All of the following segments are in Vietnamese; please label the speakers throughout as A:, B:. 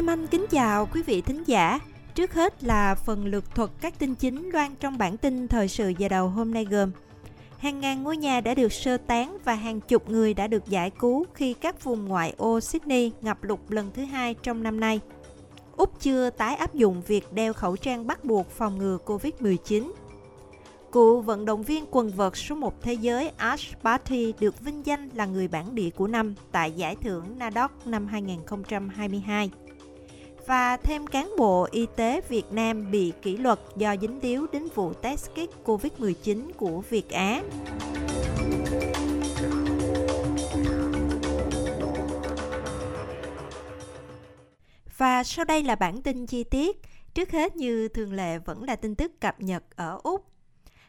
A: Kim Anh kính chào quý vị thính giả. Trước hết là phần lược thuật các tin chính loan trong bản tin thời sự giờ đầu hôm nay gồm Hàng ngàn ngôi nhà đã được sơ tán và hàng chục người đã được giải cứu khi các vùng ngoại ô Sydney ngập lụt lần thứ hai trong năm nay. Úc chưa tái áp dụng việc đeo khẩu trang bắt buộc phòng ngừa Covid-19. Cựu vận động viên quần vợt số 1 thế giới Ash Barty được vinh danh là người bản địa của năm tại giải thưởng NADOC năm 2022 và thêm cán bộ y tế Việt Nam bị kỷ luật do dính líu đến vụ test kit COVID-19 của Việt Á. Và sau đây là bản tin chi tiết. Trước hết, như thường lệ, vẫn là tin tức cập nhật ở Úc.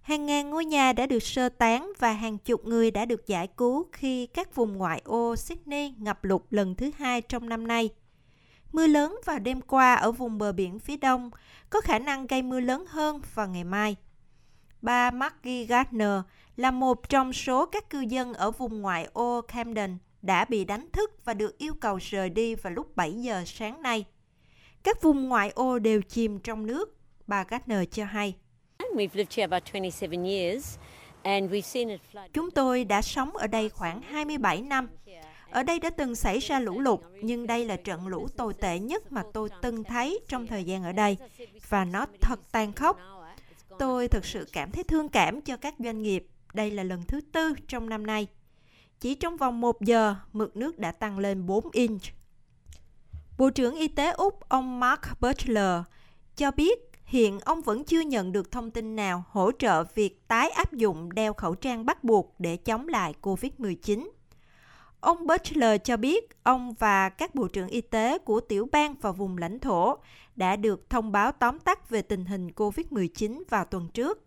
A: Hàng ngàn ngôi nhà đã được sơ tán và hàng chục người đã được giải cứu khi các vùng ngoại ô Sydney ngập lụt lần thứ hai trong năm nay – Mưa lớn vào đêm qua ở vùng bờ biển phía đông có khả năng gây mưa lớn hơn vào ngày mai. Bà Maggie Gardner là một trong số các cư dân ở vùng ngoại ô Camden đã bị đánh thức và được yêu cầu rời đi vào lúc 7 giờ sáng nay. Các vùng ngoại ô đều chìm trong nước, bà Gardner cho hay. Chúng tôi đã sống ở đây khoảng 27 năm ở đây đã từng xảy ra lũ lụt, nhưng đây là trận lũ tồi tệ nhất mà tôi từng thấy trong thời gian ở đây. Và nó thật tàn khốc. Tôi thực sự cảm thấy thương cảm cho các doanh nghiệp. Đây là lần thứ tư trong năm nay. Chỉ trong vòng một giờ, mực nước đã tăng lên 4 inch. Bộ trưởng Y tế Úc ông Mark Butler cho biết hiện ông vẫn chưa nhận được thông tin nào hỗ trợ việc tái áp dụng đeo khẩu trang bắt buộc để chống lại COVID-19. Ông Butler cho biết ông và các bộ trưởng y tế của tiểu bang và vùng lãnh thổ đã được thông báo tóm tắt về tình hình COVID-19 vào tuần trước.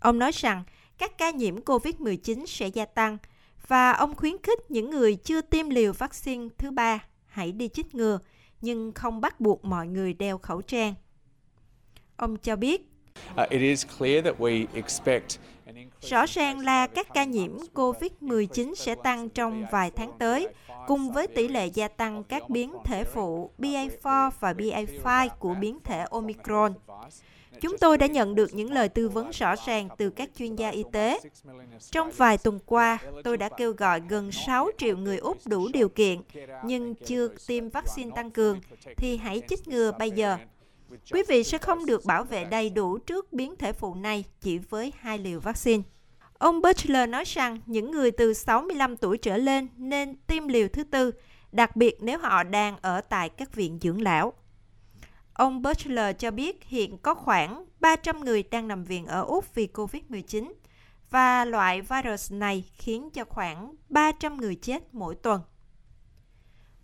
A: Ông nói rằng các ca nhiễm COVID-19 sẽ gia tăng và ông khuyến khích những người chưa tiêm liều vaccine thứ ba hãy đi chích ngừa, nhưng không bắt buộc mọi người đeo khẩu trang. Ông cho biết Uh, it is clear that we expect Rõ ràng là các ca nhiễm COVID-19 sẽ tăng trong vài tháng tới, cùng với tỷ lệ gia tăng các biến thể phụ BA4 và BA5 của biến thể Omicron. Chúng tôi đã nhận được những lời tư vấn rõ ràng từ các chuyên gia y tế. Trong vài tuần qua, tôi đã kêu gọi gần 6 triệu người Úc đủ điều kiện, nhưng chưa tiêm vaccine tăng cường, thì hãy chích ngừa bây giờ Quý vị sẽ không được bảo vệ đầy đủ trước biến thể phụ này chỉ với hai liều vaccine. Ông Butler nói rằng những người từ 65 tuổi trở lên nên tiêm liều thứ tư, đặc biệt nếu họ đang ở tại các viện dưỡng lão. Ông Butler cho biết hiện có khoảng 300 người đang nằm viện ở Úc vì COVID-19 và loại virus này khiến cho khoảng 300 người chết mỗi tuần.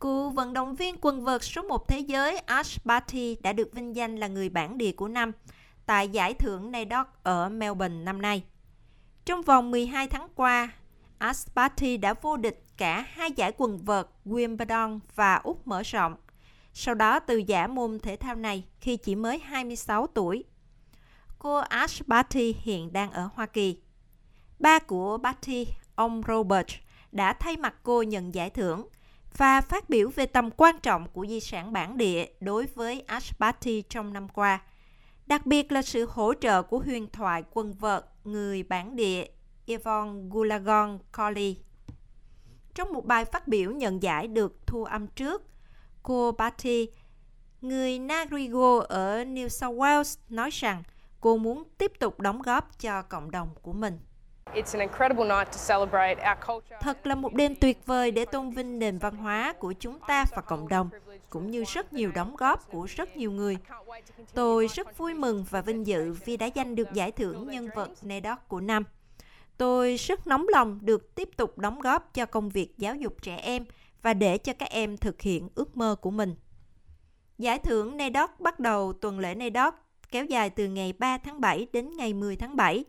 A: Cựu vận động viên quần vợt số 1 thế giới Ash Barty đã được vinh danh là người bản địa của năm tại giải thưởng NADOC ở Melbourne năm nay. Trong vòng 12 tháng qua, Ash Barty đã vô địch cả hai giải quần vợt Wimbledon và Úc mở rộng. Sau đó từ giả môn thể thao này khi chỉ mới 26 tuổi. Cô Ash Barty hiện đang ở Hoa Kỳ. Ba của Barty, ông Robert, đã thay mặt cô nhận giải thưởng và phát biểu về tầm quan trọng của di sản bản địa đối với Ashbati trong năm qua, đặc biệt là sự hỗ trợ của huyền thoại quân vợt người bản địa Yvonne Goolagong Colley. Trong một bài phát biểu nhận giải được thu âm trước, cô Batty, người Nagrigo ở New South Wales, nói rằng cô muốn tiếp tục đóng góp cho cộng đồng của mình. Thật là một đêm tuyệt vời để tôn vinh nền văn hóa của chúng ta và cộng đồng, cũng như rất nhiều đóng góp của rất nhiều người. Tôi rất vui mừng và vinh dự vì đã giành được giải thưởng nhân vật NADOC của năm. Tôi rất nóng lòng được tiếp tục đóng góp cho công việc giáo dục trẻ em và để cho các em thực hiện ước mơ của mình. Giải thưởng NADOC bắt đầu tuần lễ NADOC kéo dài từ ngày 3 tháng 7 đến ngày 10 tháng 7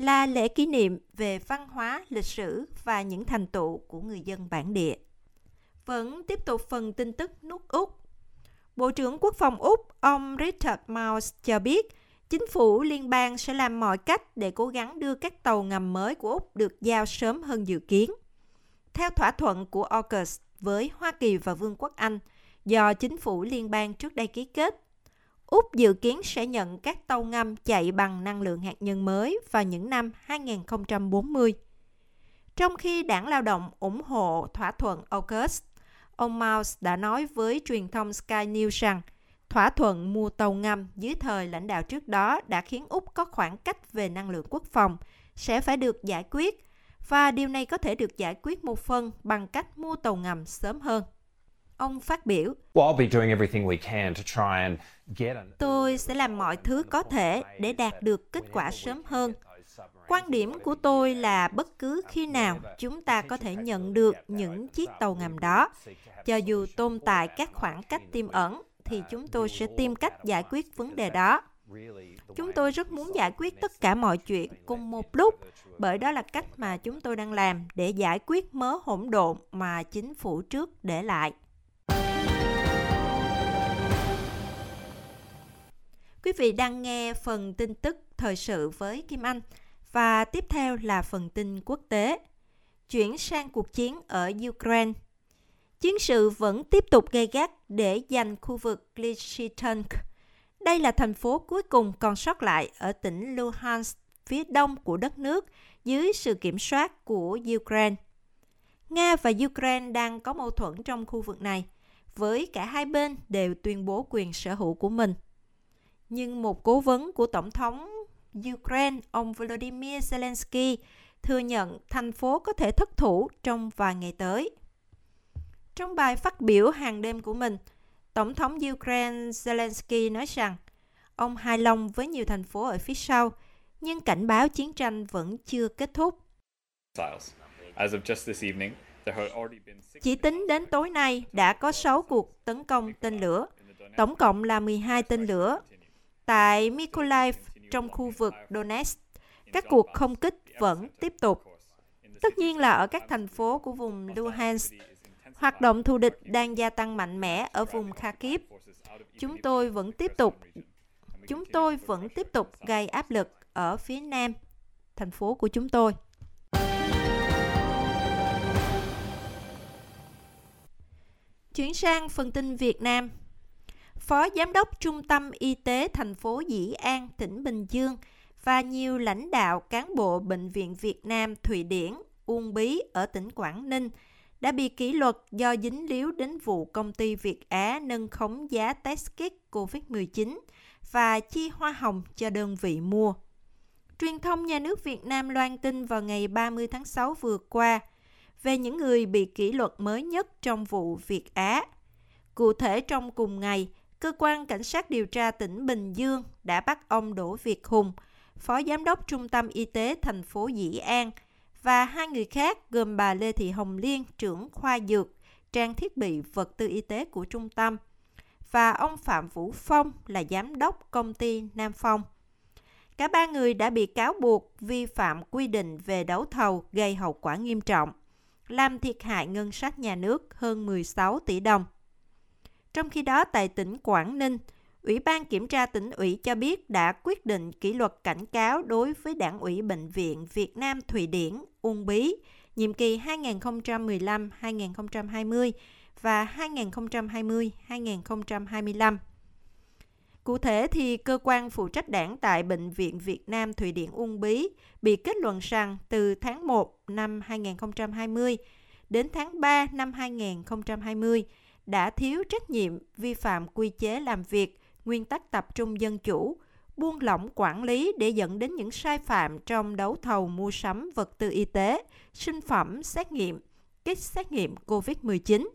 A: là lễ kỷ niệm về văn hóa, lịch sử và những thành tựu của người dân bản địa. Vẫn tiếp tục phần tin tức nước Úc. Bộ trưởng Quốc phòng Úc ông Richard Miles cho biết chính phủ liên bang sẽ làm mọi cách để cố gắng đưa các tàu ngầm mới của Úc được giao sớm hơn dự kiến. Theo thỏa thuận của AUKUS với Hoa Kỳ và Vương quốc Anh, do chính phủ liên bang trước đây ký kết. Úc dự kiến sẽ nhận các tàu ngầm chạy bằng năng lượng hạt nhân mới vào những năm 2040. Trong khi đảng lao động ủng hộ thỏa thuận AUKUS, ông Miles đã nói với truyền thông Sky News rằng thỏa thuận mua tàu ngầm dưới thời lãnh đạo trước đó đã khiến Úc có khoảng cách về năng lượng quốc phòng sẽ phải được giải quyết và điều này có thể được giải quyết một phần bằng cách mua tàu ngầm sớm hơn. Ông phát biểu, Tôi sẽ làm mọi thứ có thể để đạt được kết quả sớm hơn. Quan điểm của tôi là bất cứ khi nào chúng ta có thể nhận được những chiếc tàu ngầm đó, cho dù tồn tại các khoảng cách tiềm ẩn, thì chúng tôi sẽ tìm cách giải quyết vấn đề đó. Chúng tôi rất muốn giải quyết tất cả mọi chuyện cùng một lúc, bởi đó là cách mà chúng tôi đang làm để giải quyết mớ hỗn độn mà chính phủ trước để lại. Quý vị đang nghe phần tin tức thời sự với Kim Anh và tiếp theo là phần tin quốc tế. Chuyển sang cuộc chiến ở Ukraine. Chiến sự vẫn tiếp tục gây gắt để giành khu vực Lysychansk. Đây là thành phố cuối cùng còn sót lại ở tỉnh Luhansk, phía đông của đất nước, dưới sự kiểm soát của Ukraine. Nga và Ukraine đang có mâu thuẫn trong khu vực này, với cả hai bên đều tuyên bố quyền sở hữu của mình nhưng một cố vấn của Tổng thống Ukraine, ông Volodymyr Zelensky, thừa nhận thành phố có thể thất thủ trong vài ngày tới. Trong bài phát biểu hàng đêm của mình, Tổng thống Ukraine Zelensky nói rằng ông hài lòng với nhiều thành phố ở phía sau, nhưng cảnh báo chiến tranh vẫn chưa kết thúc. Chỉ tính đến tối nay đã có 6 cuộc tấn công tên lửa, tổng cộng là 12 tên lửa Tại Mykolaiv, trong khu vực Donetsk, các cuộc không kích vẫn tiếp tục. Tất nhiên là ở các thành phố của vùng Luhansk, hoạt động thù địch đang gia tăng mạnh mẽ ở vùng Kharkiv. Chúng tôi vẫn tiếp tục chúng tôi vẫn tiếp tục gây áp lực ở phía nam thành phố của chúng tôi. Chuyển sang phần tin Việt Nam. Phó Giám đốc Trung tâm Y tế thành phố Dĩ An, tỉnh Bình Dương và nhiều lãnh đạo cán bộ Bệnh viện Việt Nam Thụy Điển, Uông Bí ở tỉnh Quảng Ninh đã bị kỷ luật do dính líu đến vụ công ty Việt Á nâng khống giá test kit COVID-19 và chi hoa hồng cho đơn vị mua. Truyền thông nhà nước Việt Nam loan tin vào ngày 30 tháng 6 vừa qua về những người bị kỷ luật mới nhất trong vụ Việt Á. Cụ thể trong cùng ngày, cơ quan cảnh sát điều tra tỉnh Bình Dương đã bắt ông Đỗ Việt Hùng, phó giám đốc trung tâm y tế thành phố Dĩ An và hai người khác gồm bà Lê Thị Hồng Liên, trưởng khoa dược, trang thiết bị vật tư y tế của trung tâm và ông Phạm Vũ Phong là giám đốc công ty Nam Phong. Cả ba người đã bị cáo buộc vi phạm quy định về đấu thầu gây hậu quả nghiêm trọng, làm thiệt hại ngân sách nhà nước hơn 16 tỷ đồng. Trong khi đó, tại tỉnh Quảng Ninh, Ủy ban Kiểm tra tỉnh ủy cho biết đã quyết định kỷ luật cảnh cáo đối với Đảng ủy Bệnh viện Việt Nam Thụy Điển, Uông Bí, nhiệm kỳ 2015-2020 và 2020-2025. Cụ thể thì cơ quan phụ trách đảng tại Bệnh viện Việt Nam Thụy Điển Uông Bí bị kết luận rằng từ tháng 1 năm 2020 đến tháng 3 năm 2020, đã thiếu trách nhiệm, vi phạm quy chế làm việc, nguyên tắc tập trung dân chủ, buông lỏng quản lý để dẫn đến những sai phạm trong đấu thầu mua sắm vật tư y tế, sinh phẩm, xét nghiệm, kit xét nghiệm COVID-19.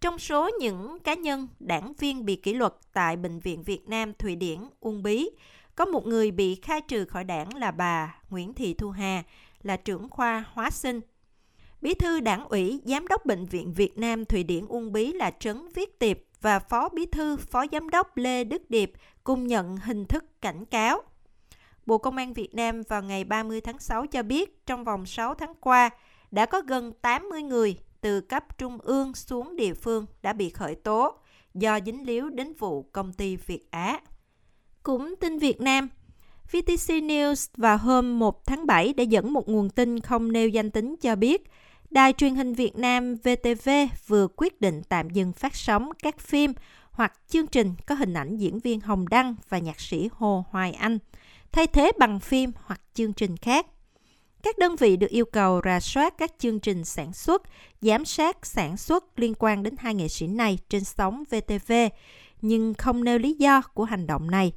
A: Trong số những cá nhân, đảng viên bị kỷ luật tại Bệnh viện Việt Nam Thụy Điển, Uông Bí, có một người bị khai trừ khỏi đảng là bà Nguyễn Thị Thu Hà, là trưởng khoa hóa sinh Bí thư đảng ủy, giám đốc Bệnh viện Việt Nam Thụy Điển Uông Bí là Trấn Viết Tiệp và Phó Bí thư, Phó Giám đốc Lê Đức Điệp cùng nhận hình thức cảnh cáo. Bộ Công an Việt Nam vào ngày 30 tháng 6 cho biết trong vòng 6 tháng qua đã có gần 80 người từ cấp trung ương xuống địa phương đã bị khởi tố do dính líu đến vụ công ty Việt Á. Cũng tin Việt Nam, VTC News vào hôm 1 tháng 7 đã dẫn một nguồn tin không nêu danh tính cho biết Đài truyền hình Việt Nam VTV vừa quyết định tạm dừng phát sóng các phim hoặc chương trình có hình ảnh diễn viên Hồng Đăng và nhạc sĩ Hồ Hoài Anh, thay thế bằng phim hoặc chương trình khác. Các đơn vị được yêu cầu rà soát các chương trình sản xuất, giám sát sản xuất liên quan đến hai nghệ sĩ này trên sóng VTV, nhưng không nêu lý do của hành động này.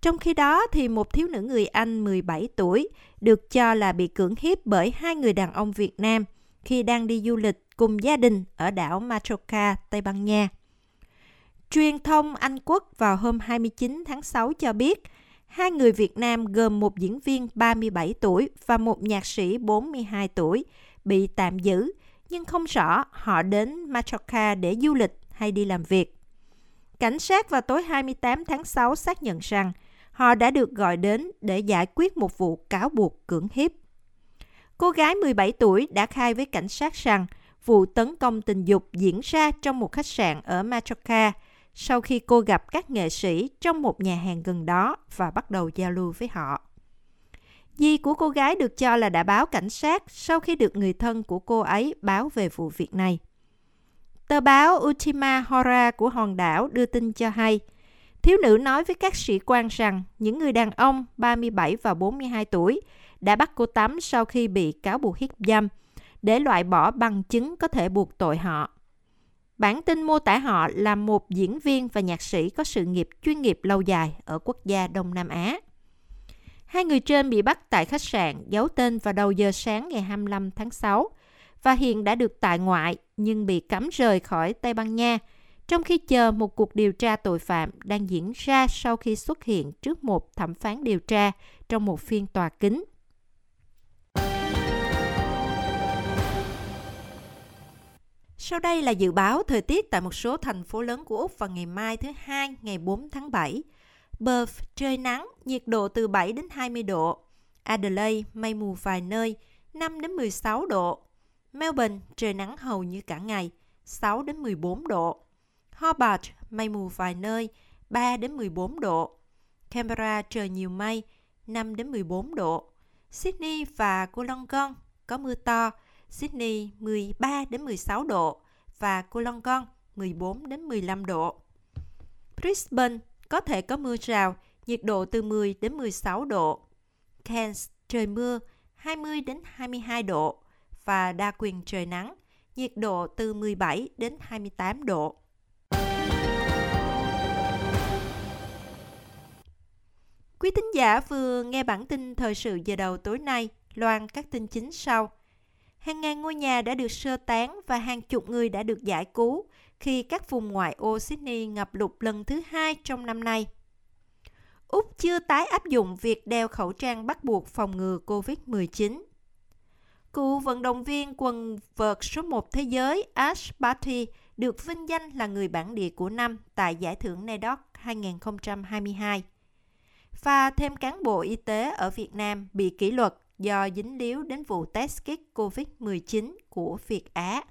A: Trong khi đó, thì một thiếu nữ người Anh 17 tuổi được cho là bị cưỡng hiếp bởi hai người đàn ông Việt Nam khi đang đi du lịch cùng gia đình ở đảo Majorca, Tây Ban Nha. Truyền thông Anh Quốc vào hôm 29 tháng 6 cho biết, hai người Việt Nam gồm một diễn viên 37 tuổi và một nhạc sĩ 42 tuổi bị tạm giữ, nhưng không rõ họ đến Majorca để du lịch hay đi làm việc. Cảnh sát vào tối 28 tháng 6 xác nhận rằng họ đã được gọi đến để giải quyết một vụ cáo buộc cưỡng hiếp. Cô gái 17 tuổi đã khai với cảnh sát rằng vụ tấn công tình dục diễn ra trong một khách sạn ở Majorca sau khi cô gặp các nghệ sĩ trong một nhà hàng gần đó và bắt đầu giao lưu với họ. Di của cô gái được cho là đã báo cảnh sát sau khi được người thân của cô ấy báo về vụ việc này. Tờ báo Ultima Hora của hòn đảo đưa tin cho hay, thiếu nữ nói với các sĩ quan rằng những người đàn ông 37 và 42 tuổi đã bắt cô tắm sau khi bị cáo buộc hiếp dâm, để loại bỏ bằng chứng có thể buộc tội họ. Bản tin mô tả họ là một diễn viên và nhạc sĩ có sự nghiệp chuyên nghiệp lâu dài ở quốc gia Đông Nam Á. Hai người trên bị bắt tại khách sạn giấu tên vào đầu giờ sáng ngày 25 tháng 6 và hiện đã được tại ngoại nhưng bị cấm rời khỏi Tây Ban Nha, trong khi chờ một cuộc điều tra tội phạm đang diễn ra sau khi xuất hiện trước một thẩm phán điều tra trong một phiên tòa kín. Sau đây là dự báo thời tiết tại một số thành phố lớn của Úc vào ngày mai thứ hai ngày 4 tháng 7. Perth trời nắng, nhiệt độ từ 7 đến 20 độ. Adelaide mây mù vài nơi, 5 đến 16 độ. Melbourne trời nắng hầu như cả ngày, 6 đến 14 độ. Hobart mây mù vài nơi, 3 đến 14 độ. Canberra trời nhiều mây, 5 đến 14 độ. Sydney và Wollongong có mưa to, Sydney 13 đến 16 độ và Wollongong 14 đến 15 độ. Brisbane có thể có mưa rào, nhiệt độ từ 10 đến 16 độ. Cairns trời mưa, 20 đến 22 độ và Đa Quyền trời nắng, nhiệt độ từ 17 đến 28 độ. Quý thính giả vừa nghe bản tin thời sự giờ đầu tối nay, loan các tin chính sau. Hàng ngàn ngôi nhà đã được sơ tán và hàng chục người đã được giải cứu khi các vùng ngoại ô Sydney ngập lụt lần thứ hai trong năm nay. Úc chưa tái áp dụng việc đeo khẩu trang bắt buộc phòng ngừa COVID-19. Cựu vận động viên quần vợt số 1 thế giới Ash Barty được vinh danh là người bản địa của năm tại giải thưởng NEDOC 2022. Và thêm cán bộ y tế ở Việt Nam bị kỷ luật do dính líu đến vụ test kit COVID-19 của Việt Á.